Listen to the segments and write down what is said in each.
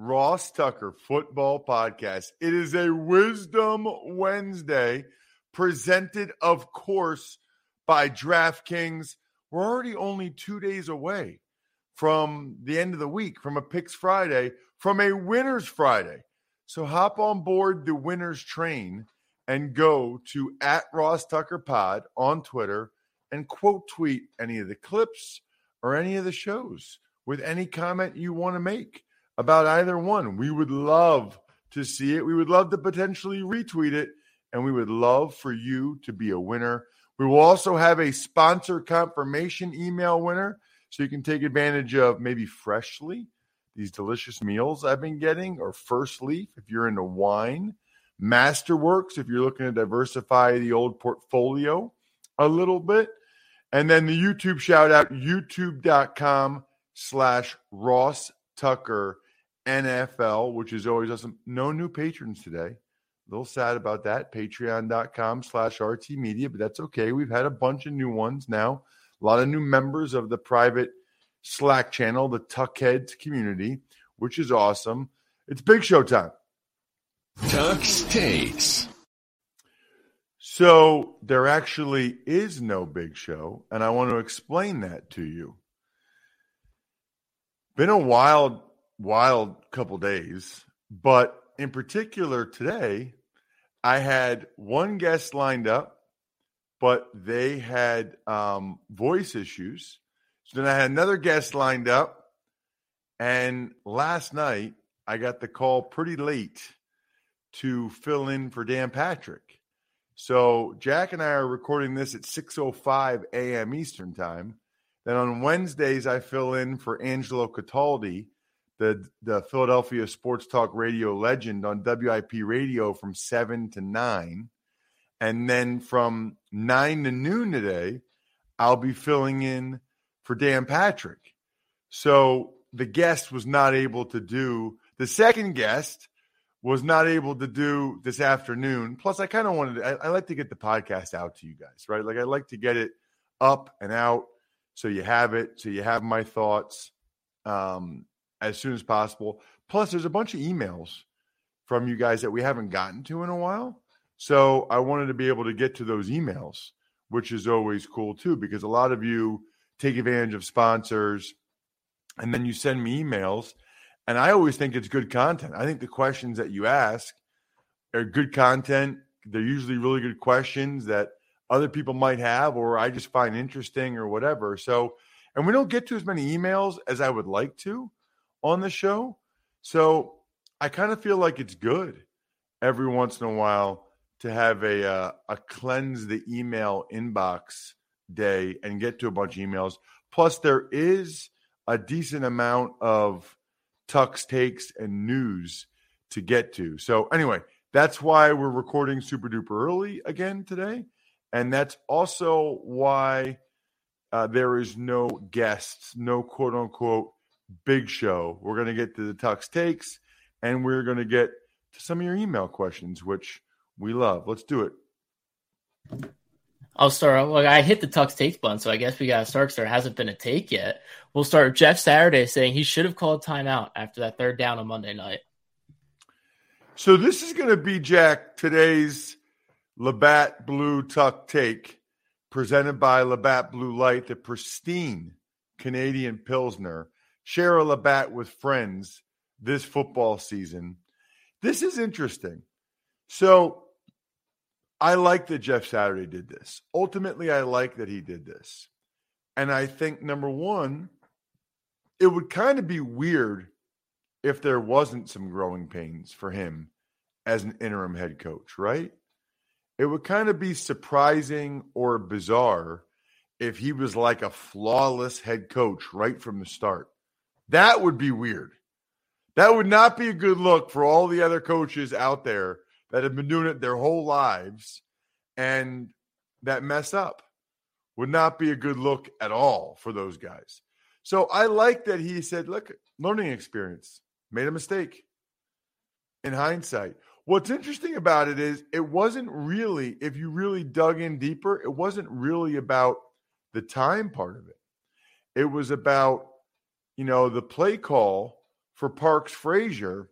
Ross Tucker Football Podcast. It is a Wisdom Wednesday presented, of course, by DraftKings. We're already only two days away from the end of the week, from a Picks Friday, from a Winners Friday. So hop on board the Winners train and go to at Ross Tucker Pod on Twitter and quote tweet any of the clips or any of the shows with any comment you want to make about either one. We would love to see it. We would love to potentially retweet it, and we would love for you to be a winner. We will also have a sponsor confirmation email winner so you can take advantage of maybe freshly these delicious meals I've been getting, or First Leaf if you're into wine, Masterworks if you're looking to diversify the old portfolio a little bit. And then the YouTube shout out, youtube.com slash Ross Tucker NFL, which is always awesome. No new patrons today. A little sad about that. Patreon.com slash RT Media, but that's okay. We've had a bunch of new ones now. A lot of new members of the private Slack channel, the Tuckheads community, which is awesome. It's big show time. Tux takes. So there actually is no big show, and I want to explain that to you. Been a wild, wild couple days, but in particular today, I had one guest lined up, but they had um, voice issues. So then I had another guest lined up, and last night I got the call pretty late to fill in for Dan Patrick. So Jack and I are recording this at 6:05 a.m. Eastern Time. Then on Wednesdays I fill in for Angelo Cataldi, the the Philadelphia Sports Talk Radio legend on WIP Radio from 7 to 9. And then from 9 to noon today, I'll be filling in for Dan Patrick. So the guest was not able to do the second guest was not able to do this afternoon. Plus, I kind of wanted I, I, like to get the podcast out to you guys, right? Like, I like to get it up and out so you have it, so you have my thoughts um, as soon as possible. Plus, there's a bunch of emails from you guys that we haven't gotten to in a while. So I wanted to be able to get to those emails, which is always cool too, because a lot of you take advantage of sponsors and then you send me emails and I always think it's good content. I think the questions that you ask are good content. They're usually really good questions that other people might have, or I just find interesting, or whatever. So, and we don't get to as many emails as I would like to on the show. So, I kind of feel like it's good every once in a while to have a uh, a cleanse the email inbox day and get to a bunch of emails. Plus, there is a decent amount of Tux takes and news to get to. So, anyway, that's why we're recording super duper early again today. And that's also why uh, there is no guests, no quote unquote big show. We're going to get to the Tux takes and we're going to get to some of your email questions, which we love. Let's do it. I'll start. Well, I hit the Tux takes button, so I guess we got to start. There hasn't been a take yet. We'll start. Jeff Saturday saying he should have called timeout after that third down on Monday night. So this is going to be Jack today's Labatt Blue Tuck take, presented by Labatt Blue Light, the pristine Canadian Pilsner. Share a Labatt with friends this football season. This is interesting. So I like that Jeff Saturday did this. Ultimately, I like that he did this. And I think number one, it would kind of be weird if there wasn't some growing pains for him as an interim head coach, right? It would kind of be surprising or bizarre if he was like a flawless head coach right from the start. That would be weird. That would not be a good look for all the other coaches out there that have been doing it their whole lives and that mess up. Would not be a good look at all for those guys. So I like that he said, look, learning experience, made a mistake in hindsight. What's interesting about it is it wasn't really, if you really dug in deeper, it wasn't really about the time part of it. It was about, you know, the play call for Parks Frazier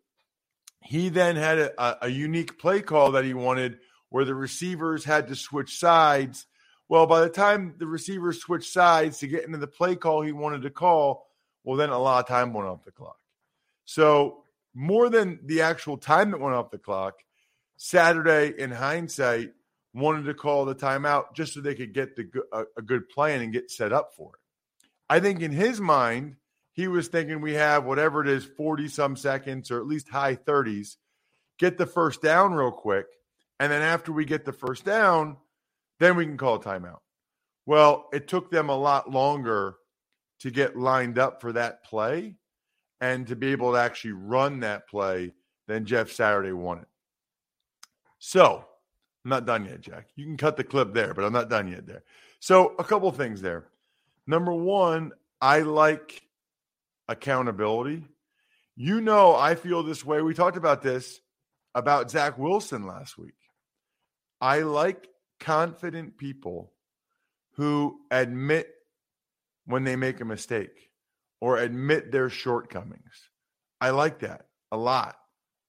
he then had a, a, unique play call that he wanted where the receivers had to switch sides. Well, by the time the receivers switched sides to get into the play call he wanted to call, well, then a lot of time went off the clock. So, more than the actual time that went off the clock, Saturday, in hindsight, wanted to call the timeout just so they could get the a, a good plan and get set up for it. I think in his mind, he was thinking we have whatever it is 40 some seconds or at least high 30s get the first down real quick and then after we get the first down then we can call a timeout. Well it took them a lot longer to get lined up for that play and to be able to actually run that play than jeff saturday wanted. So i'm not done yet jack. You can cut the clip there but i'm not done yet there. So a couple things there. Number one i like accountability. You know, I feel this way. We talked about this about Zach Wilson last week. I like confident people who admit when they make a mistake or admit their shortcomings. I like that a lot.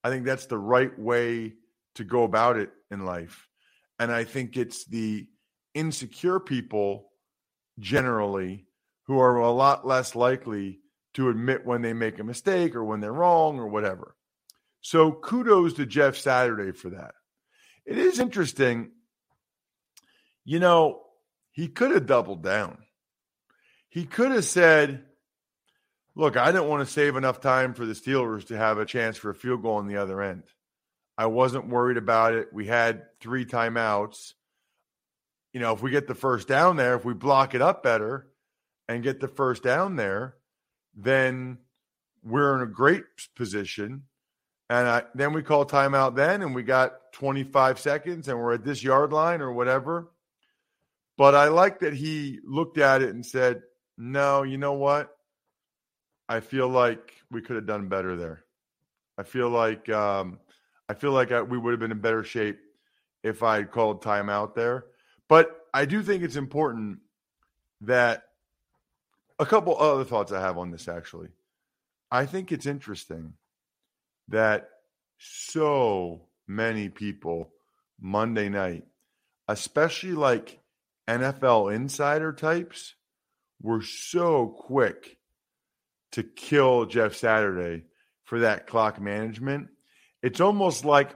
I think that's the right way to go about it in life. And I think it's the insecure people generally who are a lot less likely to admit when they make a mistake or when they're wrong or whatever. So kudos to Jeff Saturday for that. It is interesting. You know, he could have doubled down. He could have said, Look, I didn't want to save enough time for the Steelers to have a chance for a field goal on the other end. I wasn't worried about it. We had three timeouts. You know, if we get the first down there, if we block it up better and get the first down there, then we're in a great position. And I, then we call timeout then, and we got 25 seconds, and we're at this yard line or whatever. But I like that he looked at it and said, no, you know what? I feel like we could have done better there. I feel like um, I feel like I, we would have been in better shape if I had called timeout there. But I do think it's important that a couple other thoughts I have on this actually. I think it's interesting that so many people Monday night, especially like NFL insider types, were so quick to kill Jeff Saturday for that clock management. It's almost like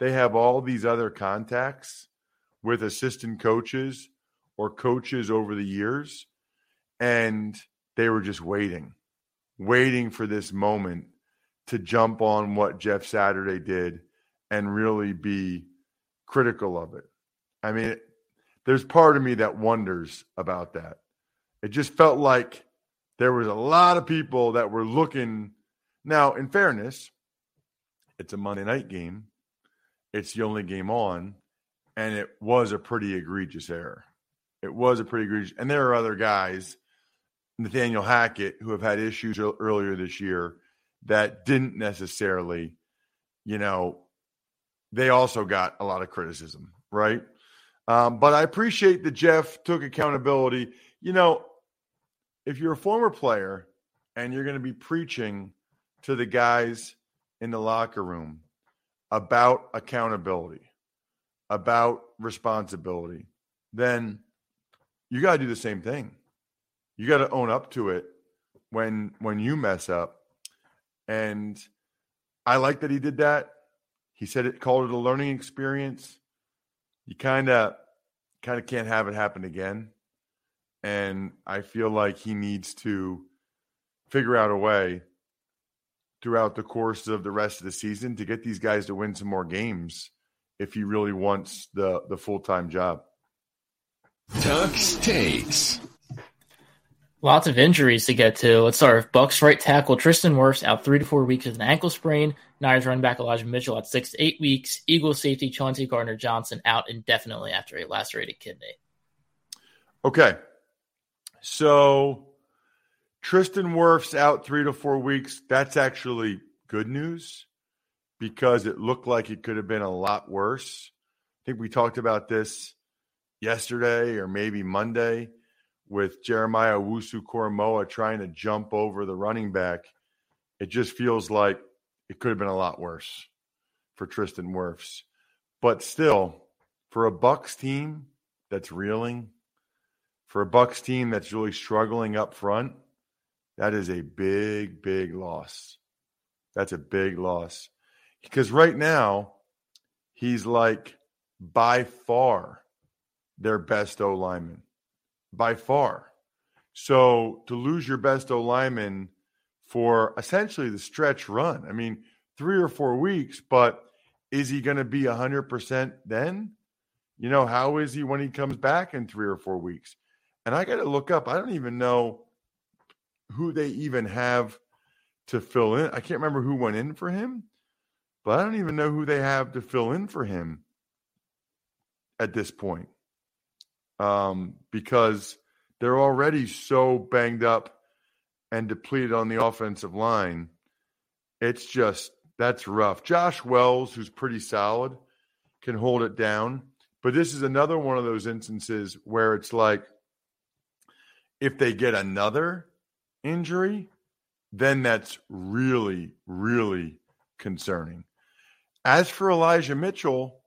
they have all these other contacts with assistant coaches or coaches over the years and they were just waiting, waiting for this moment to jump on what Jeff Saturday did and really be critical of it. I mean, there's part of me that wonders about that. It just felt like there was a lot of people that were looking. Now, in fairness, it's a Monday night game. It's the only game on, and it was a pretty egregious error. It was a pretty egregious, and there are other guys, Nathaniel Hackett, who have had issues earlier this year that didn't necessarily, you know, they also got a lot of criticism, right? Um, but I appreciate that Jeff took accountability. You know, if you're a former player and you're going to be preaching to the guys in the locker room about accountability, about responsibility, then you got to do the same thing. You got to own up to it when when you mess up. And I like that he did that. He said it called it a learning experience. You kind of kind of can't have it happen again. And I feel like he needs to figure out a way throughout the course of the rest of the season to get these guys to win some more games if he really wants the the full-time job. Tux takes. Lots of injuries to get to. Let's start with Bucks right tackle Tristan Wirfs out three to four weeks with an ankle sprain. Niners running back Elijah Mitchell out six to eight weeks. Eagles safety Chauncey Gardner Johnson out indefinitely after a lacerated kidney. Okay. So Tristan Wirfs out three to four weeks. That's actually good news because it looked like it could have been a lot worse. I think we talked about this yesterday or maybe Monday with Jeremiah Owusu Koramoah trying to jump over the running back, it just feels like it could have been a lot worse for Tristan Wirfs. But still, for a Bucks team that's reeling, for a Bucks team that's really struggling up front, that is a big, big loss. That's a big loss. Because right now, he's like by far their best O lineman by far. So to lose your best O lineman for essentially the stretch run, I mean, three or four weeks, but is he going to be 100% then? You know, how is he when he comes back in three or four weeks? And I got to look up. I don't even know who they even have to fill in. I can't remember who went in for him, but I don't even know who they have to fill in for him at this point um, because they're already so banged up and depleted on the offensive line. It's just that's rough. Josh Wells, who's pretty solid, can hold it down. But this is another one of those instances where it's like if they get another injury, then that's really, really concerning. As for Elijah Mitchell,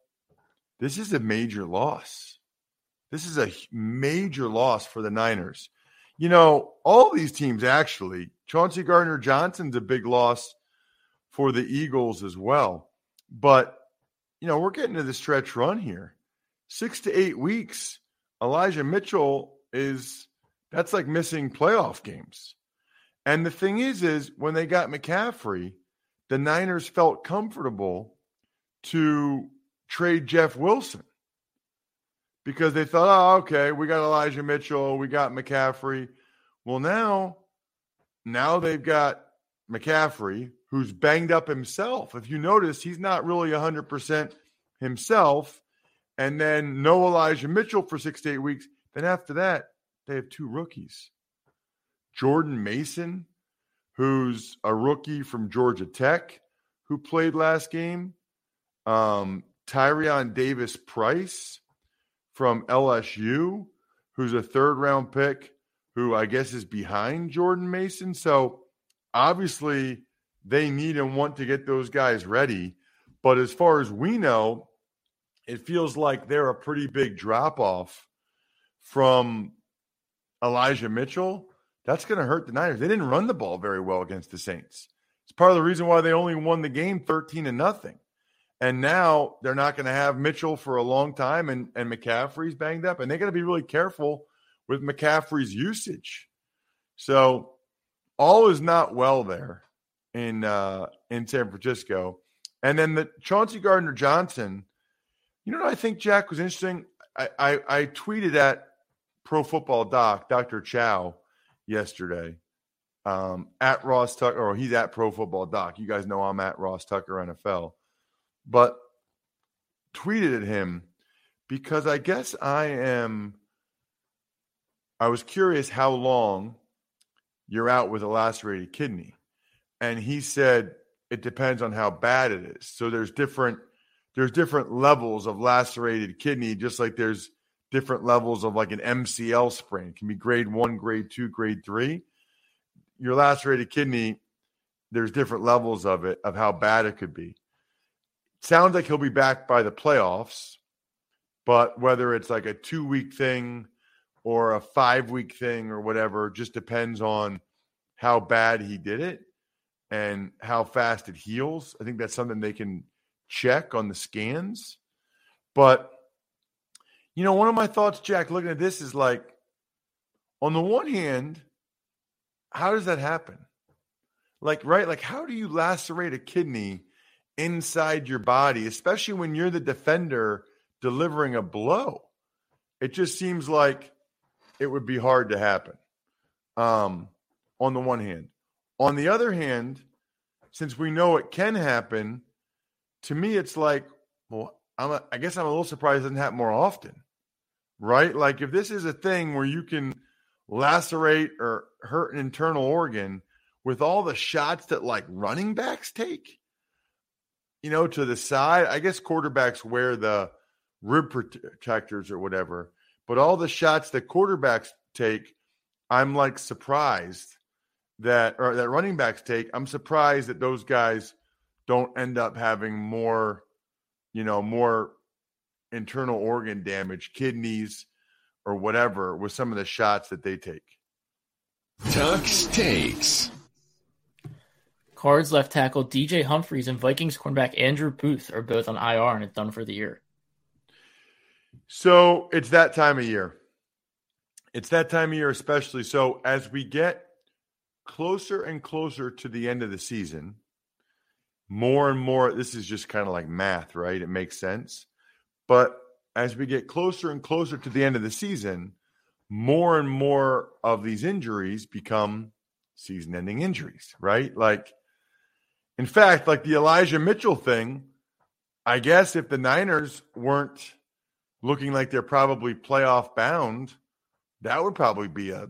this is a major loss. This is a major loss for the Niners. You know, all these teams actually, Chauncey Gardner Johnson's a big loss for the Eagles as well. But, you know, we're getting to the stretch run here. Six to eight weeks. Elijah Mitchell is that's like missing playoff games. And the thing is, is when they got McCaffrey, the Niners felt comfortable to trade Jeff Wilson because they thought, oh, okay, we got Elijah Mitchell, we got McCaffrey. Well, now, now they've got McCaffrey, who's banged up himself. If you notice, he's not really 100% himself. And then no Elijah Mitchell for six to eight weeks. Then after that, they have two rookies Jordan Mason, who's a rookie from Georgia Tech, who played last game, um, Tyrion Davis Price, from LSU, who's a third round pick, who I guess is behind Jordan Mason. So obviously they need and want to get those guys ready. But as far as we know, it feels like they're a pretty big drop off from Elijah Mitchell. That's going to hurt the Niners. They didn't run the ball very well against the Saints. It's part of the reason why they only won the game 13 to nothing. And now they're not going to have Mitchell for a long time, and, and McCaffrey's banged up, and they're going to be really careful with McCaffrey's usage. So all is not well there in uh, in San Francisco. And then the Chauncey Gardner Johnson, you know what I think, Jack, was interesting? I, I, I tweeted at Pro Football Doc, Dr. Chao, yesterday um, at Ross Tucker, or he's at Pro Football Doc. You guys know I'm at Ross Tucker NFL but tweeted at him because I guess I am. I was curious how long you're out with a lacerated kidney. And he said it depends on how bad it is. So there's different there's different levels of lacerated kidney, just like there's different levels of like an MCL sprain. It can be grade one, grade two, grade three. Your lacerated kidney, there's different levels of it, of how bad it could be. Sounds like he'll be back by the playoffs, but whether it's like a two week thing or a five week thing or whatever, just depends on how bad he did it and how fast it heals. I think that's something they can check on the scans. But, you know, one of my thoughts, Jack, looking at this is like, on the one hand, how does that happen? Like, right? Like, how do you lacerate a kidney inside your body, especially when you're the defender delivering a blow? It just seems like it would be hard to happen. Um, on the one hand. On the other hand, since we know it can happen, to me, it's like, well, I'm a, I guess I'm a little surprised it doesn't happen more often, right? Like if this is a thing where you can lacerate or hurt an internal organ with all the shots that like running backs take, you know, to the side. I guess quarterbacks wear the rib protectors or whatever, but all the shots that quarterbacks take, I'm like surprised that or that running backs take, I'm surprised that those guys don't end up having more, you know, more internal organ damage, kidneys or whatever with some of the shots that they take. Tux takes. Cards left tackle DJ Humphries and Vikings cornerback Andrew Booth are both on IR and it's done for the year. So it's that time of year. It's that time of year, especially. So as we get closer and closer to the end of the season, more and more, this is just kind of like math, right? It makes sense. But as we get closer and closer to the end of the season, more and more of these injuries become season ending injuries, right? Like, in fact, like the Elijah Mitchell thing, I guess if the Niners weren't looking like they're probably playoff bound, that would probably be a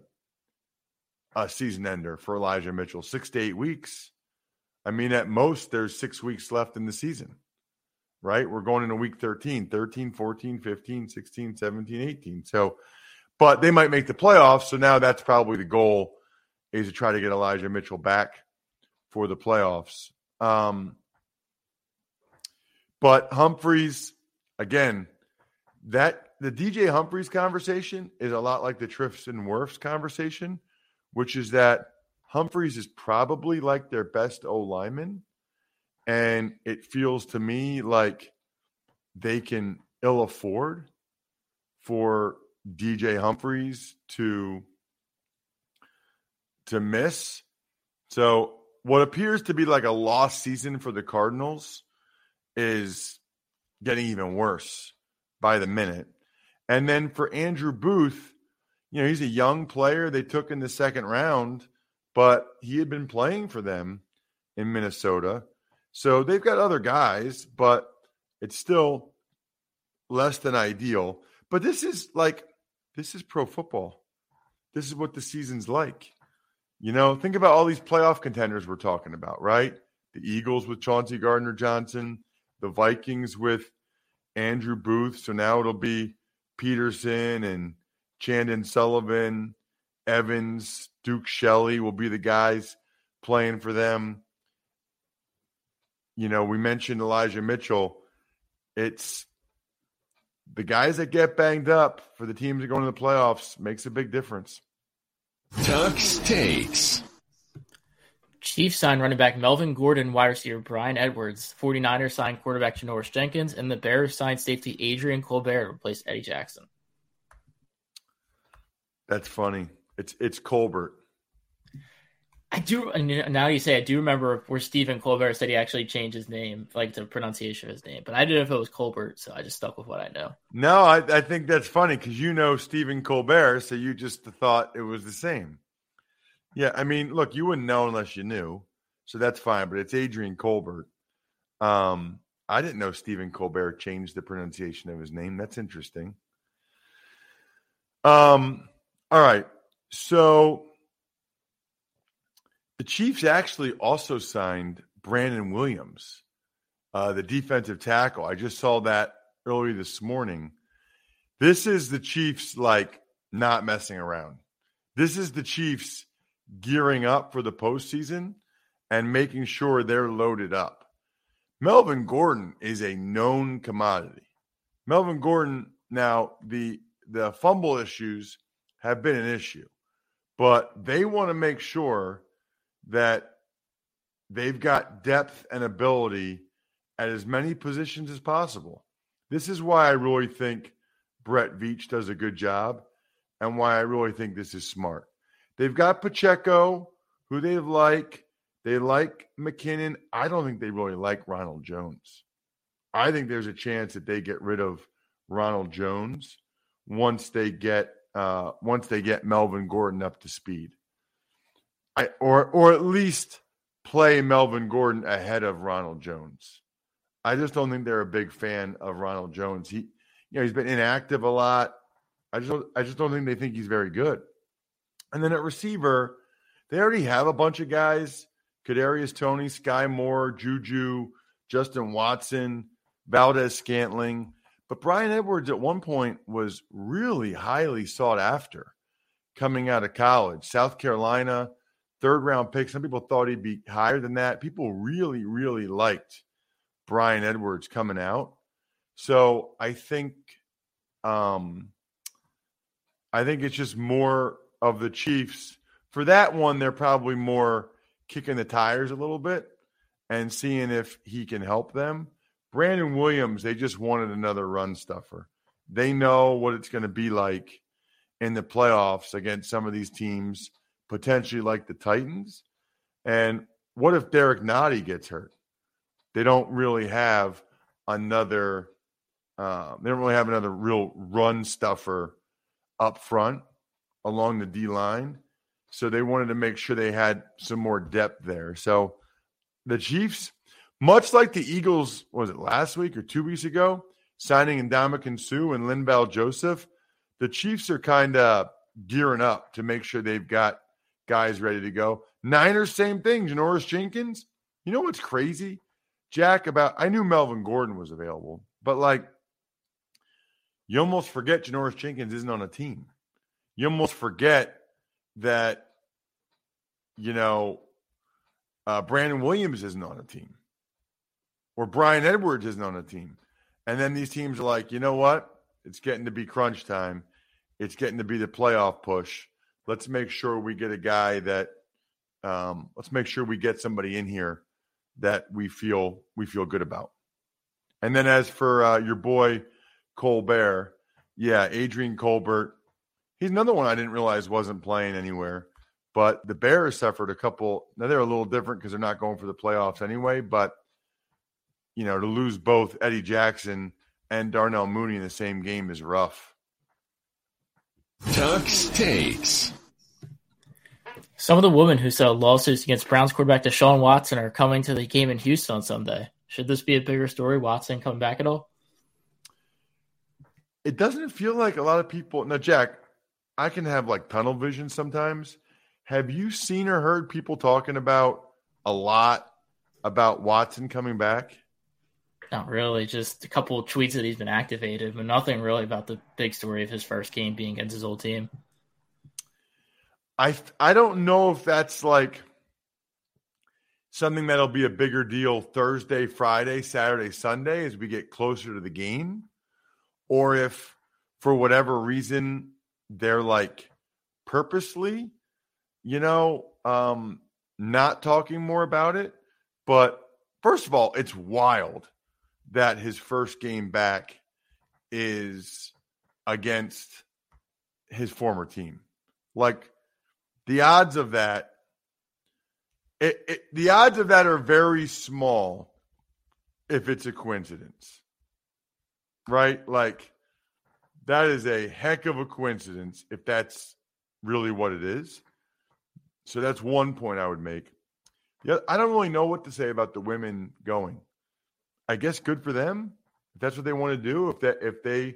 a season ender for Elijah Mitchell. Six to eight weeks. I mean, at most, there's six weeks left in the season, right? We're going into week 13, 13, 14, 15, 16, 17, 18. So, but they might make the playoffs. So now that's probably the goal is to try to get Elijah Mitchell back for the playoffs. Um, but Humphries, again, that the DJ Humphries conversation is a lot like the Tristan Wirfs conversation which is that Humphries is probably like their best O lineman. And it feels to me like they can ill afford for DJ Humphries to to miss. So what appears to be like a lost season for the Cardinals is getting even worse by the minute. And then for Andrew Booth, you know, he's a young player they took in the second round, but he had been playing for them in Minnesota. So they've got other guys, but it's still less than ideal. But this is like, this is pro football. This is what the season's like. You know, think about all these playoff contenders we're talking about, right? The Eagles with Chauncey Gardner Johnson, the Vikings with Andrew Booth. So now it'll be Peterson and Chandon Sullivan, Evans, Duke Shelley will be the guys playing for them. You know, we mentioned Elijah Mitchell. It's the guys that get banged up for the teams that go into the playoffs makes a big difference. Tux takes. Chiefs signed running back Melvin Gordon, wide receiver Bryan Edwards. 49ers signed quarterback Janoris Jenkins, and the Bears signed safety Adrian Colbert to replace Eddie Jackson. That's funny. It's it's Colbert. I do. Now you say, I do remember where Stephen Colbert said he actually changed his name, like the pronunciation of his name. But I didn't know if it was Colbert, so I just stuck with what I know. No, I, I think that's funny because you know Stephen Colbert, so you just thought it was the same. Yeah, I mean, look, you wouldn't know unless you knew, so that's fine. But it's Adrian Colbert. Um, I didn't know Stephen Colbert changed the pronunciation of his name. That's interesting. Um. All right. So the Chiefs actually also signed Brandon Williams uh, the defensive tackle. I just saw that early this morning. This is the Chiefs like not messing around. This is the Chiefs gearing up for the postseason and making sure they're loaded up. Melvin Gordon is a known commodity. Melvin Gordon, now the the fumble issues have been an issue, but they want to make sure that they've got depth and ability at as many positions as possible. This is why I really think Brett Veach does a good job and why I really think this is smart. They've got Pacheco, who they like. They like McKinnon. I don't think they really like Ronald Jones. I think there's a chance that they get rid of Ronald Jones once they get uh, once they get Melvin Gordon up to speed. I, or or at least play Melvin Gordon ahead of Ronald Jones. I just don't think they're a big fan of Ronald Jones. He, you know, he's been inactive a lot. I just, I just don't think they think he's very good. And then at receiver, they already have a bunch of guys: Kadarius Toney, Sky Moore, Juju, Justin Watson, Valdes Scantling. But Bryan Edwards at one point was really highly sought after coming out of college. South Carolina, third round pick. Some people thought he'd be higher than that. People really, really liked Bryan Edwards coming out. So I think um I think it's just more of the Chiefs. For that one, they're probably more kicking the tires a little bit and seeing if he can help them. Brandon Williams, they just wanted another run stuffer. They know what it's going to be like in the playoffs against some of these teams, potentially like the Titans. And what if Derrick Nnadi gets hurt? They don't really have another. Uh, they don't really have another real run stuffer up front along the D line. So they wanted to make sure they had some more depth there. So the Chiefs, much like the Eagles, was it last week or two weeks ago, signing Ndamukong Suh and Linval Joseph, the Chiefs are kind of gearing up to make sure they've got guys ready to go. Niners, same thing. Janoris Jenkins. You know what's crazy, Jack? About I knew Melvin Gordon was available, but like you almost forget Janoris Jenkins isn't on a team. You almost forget that, you know, uh, Brandon Williams isn't on a team or Bryan Edwards isn't on a team. And then these teams are like, you know what? It's getting to be crunch time. It's getting to be the playoff push. Let's make sure we get a guy that, um, let's make sure we get somebody in here that we feel we feel good about. And then as for uh, your boy Colbert. Yeah, Adrian Colbert. He's another one I didn't realize wasn't playing anywhere. But the Bears suffered a couple. Now they're a little different because they're not going for the playoffs anyway. But you know, to lose both Eddie Jackson and Darnell Mooney in the same game is rough. Tux takes. Some of the women who settled lawsuits against Browns quarterback Deshaun Watson are coming to the game in Houston on Sunday. Should this be a bigger story? Watson coming back at all? it doesn't feel like a lot of people now jack i can have like tunnel vision sometimes have you seen or heard people talking about a lot about watson coming back not really just a couple tweets that he's been activated but nothing really about the big story of his first game being against his old team i i don't know if that's like something that'll be a bigger deal thursday friday saturday sunday as we get closer to the game or if for whatever reason they're like purposely, you know, um, not talking more about it. But first of all, it's wild that his first game back is against his former team. Like the odds of that, it, it, the odds of that are very small if it's a coincidence right? Like that is a heck of a coincidence if that's really what it is. So that's one point I would make. Yeah, I don't really know what to say about the women going. I guess good for them. If that's what they want to do, if that if they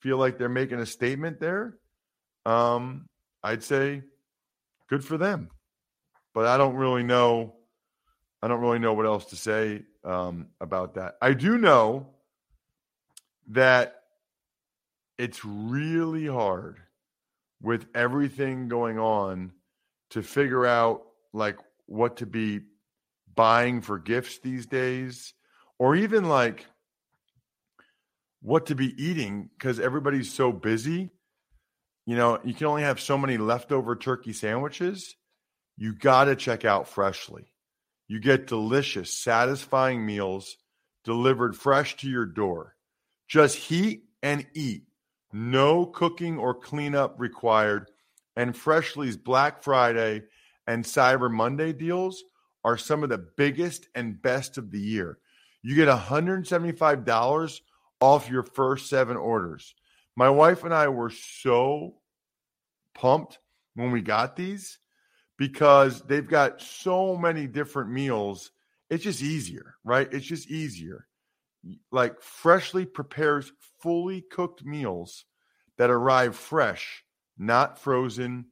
feel like they're making a statement there, um, I'd say good for them. But I don't really know I don't really know what else to say um, about that. I do know that it's really hard with everything going on to figure out like what to be buying for gifts these days or even like what to be eating because everybody's so busy. You know you can only have so many leftover turkey sandwiches. You got to check out freshly. You get delicious satisfying meals delivered fresh to your door. Just heat and eat. No cooking or cleanup required. And freshly's black friday and cyber monday deals are some of the biggest and best of the year. You get $175 off your first seven orders. My wife and I were so pumped when we got these because they've got so many different meals. It's just easier, right? It's just easier. Like freshly prepares fully cooked meals that arrive fresh, not frozen.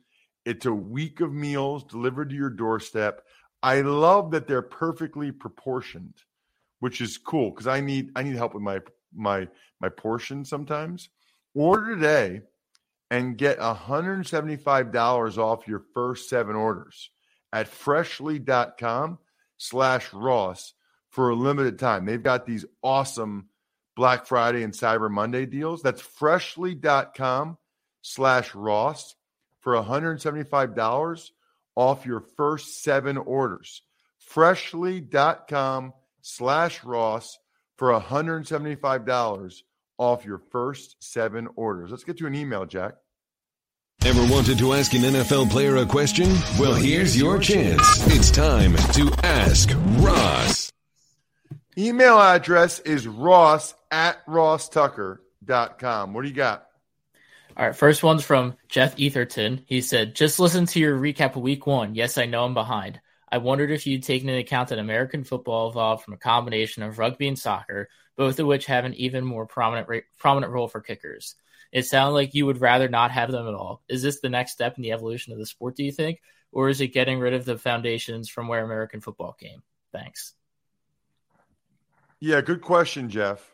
It's a week of meals delivered to your doorstep I love that they're perfectly proportioned, which is cool because I need I need help with my my my portion sometimes. Order today and get $175 off your first seven orders at freshly.com slash Ross for a limited time. They've got these awesome Black Friday and Cyber Monday deals. That's freshly.com slash Ross for $175 off your first seven orders. Freshly.com slash Ross for $175 off your first seven orders. Let's get to an email, Jack. Ever wanted to ask an NFL player a question? Well, here's your chance. It's time to Ask Ross. Email address is ross at rosstucker.com. What do you got? All right, first one's from Jeff Etherton. He said, Just listen to your recap of week one. Yes, I know I'm behind. I wondered if you'd taken into account that American football evolved from a combination of rugby and soccer, both of which have an even more prominent prominent role for kickers. It sounded like you would rather not have them at all. Is this the next step in the evolution of the sport, do you think? Or is it getting rid of the foundations from where American football came? Thanks. Yeah, good question, Jeff.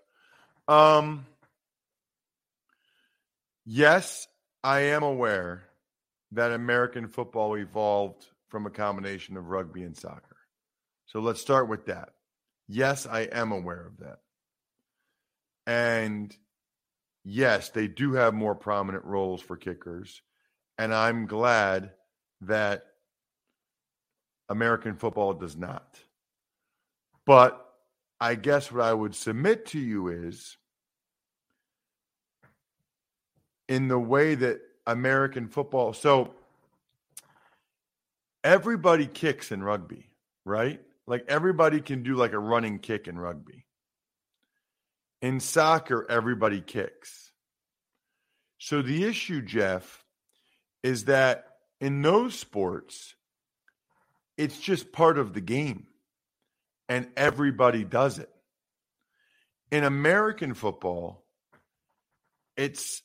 Um, Yes, I am aware that American football evolved from a combination of rugby and soccer. So let's start with that. Yes, I am aware of that. And yes, they do have more prominent roles for kickers. And I'm glad that American football does not. But I guess what I would submit to you is in the way that American football. So everybody kicks in rugby, right? Like everybody can do like a running kick in rugby. In soccer, everybody kicks. So the issue, Jeff, is that in those sports, it's just part of the game and everybody does it. In American football, it's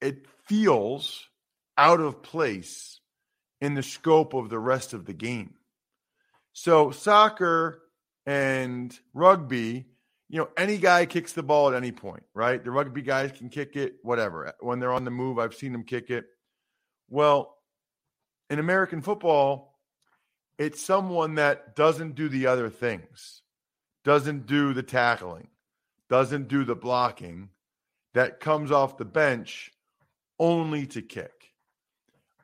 it feels out of place in the scope of the rest of the game. So soccer and rugby, you know, any guy kicks the ball at any point, right? The rugby guys can kick it, whatever. When they're on the move, I've seen them kick it. Well, in American football, it's someone that doesn't do the other things, doesn't do the tackling, doesn't do the blocking, that comes off the bench only to kick.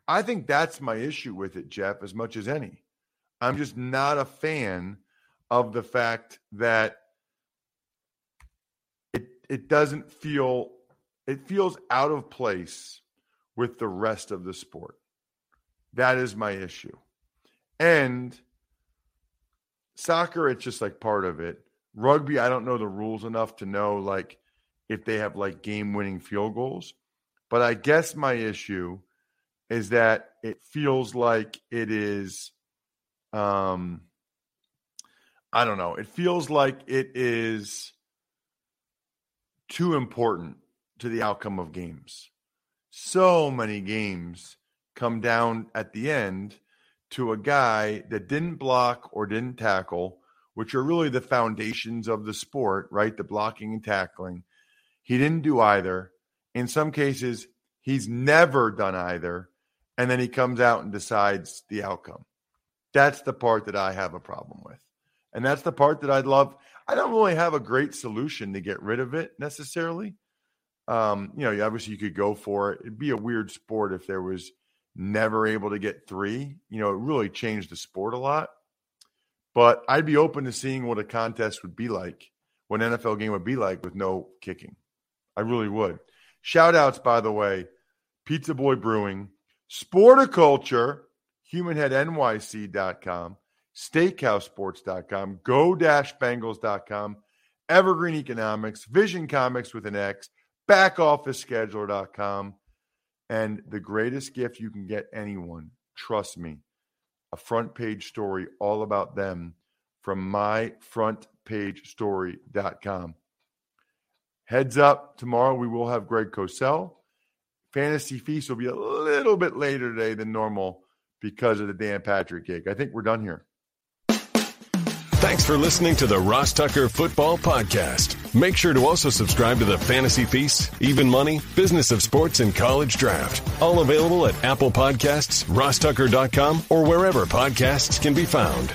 I think that's my issue with it, Jeff, as much as any. I'm just not a fan of the fact that it it doesn't feel it feels out of place with the rest of the sport. That is my issue. And soccer, it's just like part of it. Rugby, I don't know the rules enough to know like if they have like game winning field goals. But I guess my issue is that it feels like it is um I don't know. It feels like it is too important to the outcome of games. So many games come down at the end to a guy that didn't block or didn't tackle which are really the foundations of the sport, right? The blocking and tackling. He didn't do either. In some cases, he's never done either. And then he comes out and decides the outcome. That's the part that I have a problem with. And that's the part that I'd love. I don't really have a great solution to get rid of it necessarily. Um, you know, obviously you could go for it. It'd be a weird sport if there was never able to get three. You know, it really changed the sport a lot. But I'd be open to seeing what a contest would be like, what an NFL game would be like with no kicking. I really would. Shout outs, by the way, Pizza Boy Brewing, Sporticulture, HumanHeadNYC.com, SteakhouseSports.com, Go-Bengals.com, Evergreen Economics, Vision Comics with an X, BackOfficeScheduler.com, and the greatest gift you can get anyone, trust me, a front page story all about them from myfrontpagestory.com. Heads up, tomorrow we will have Greg Cosell. Fantasy Feast will be a little bit later today than normal because of the Dan Patrick gig. I think we're done here. Thanks for listening to the Ross Tucker Football Podcast. Make sure to also subscribe to the Fantasy Feast, Even Money, Business of Sports, and College Draft. All available at Apple Podcasts, rosstucker.com, or wherever podcasts can be found.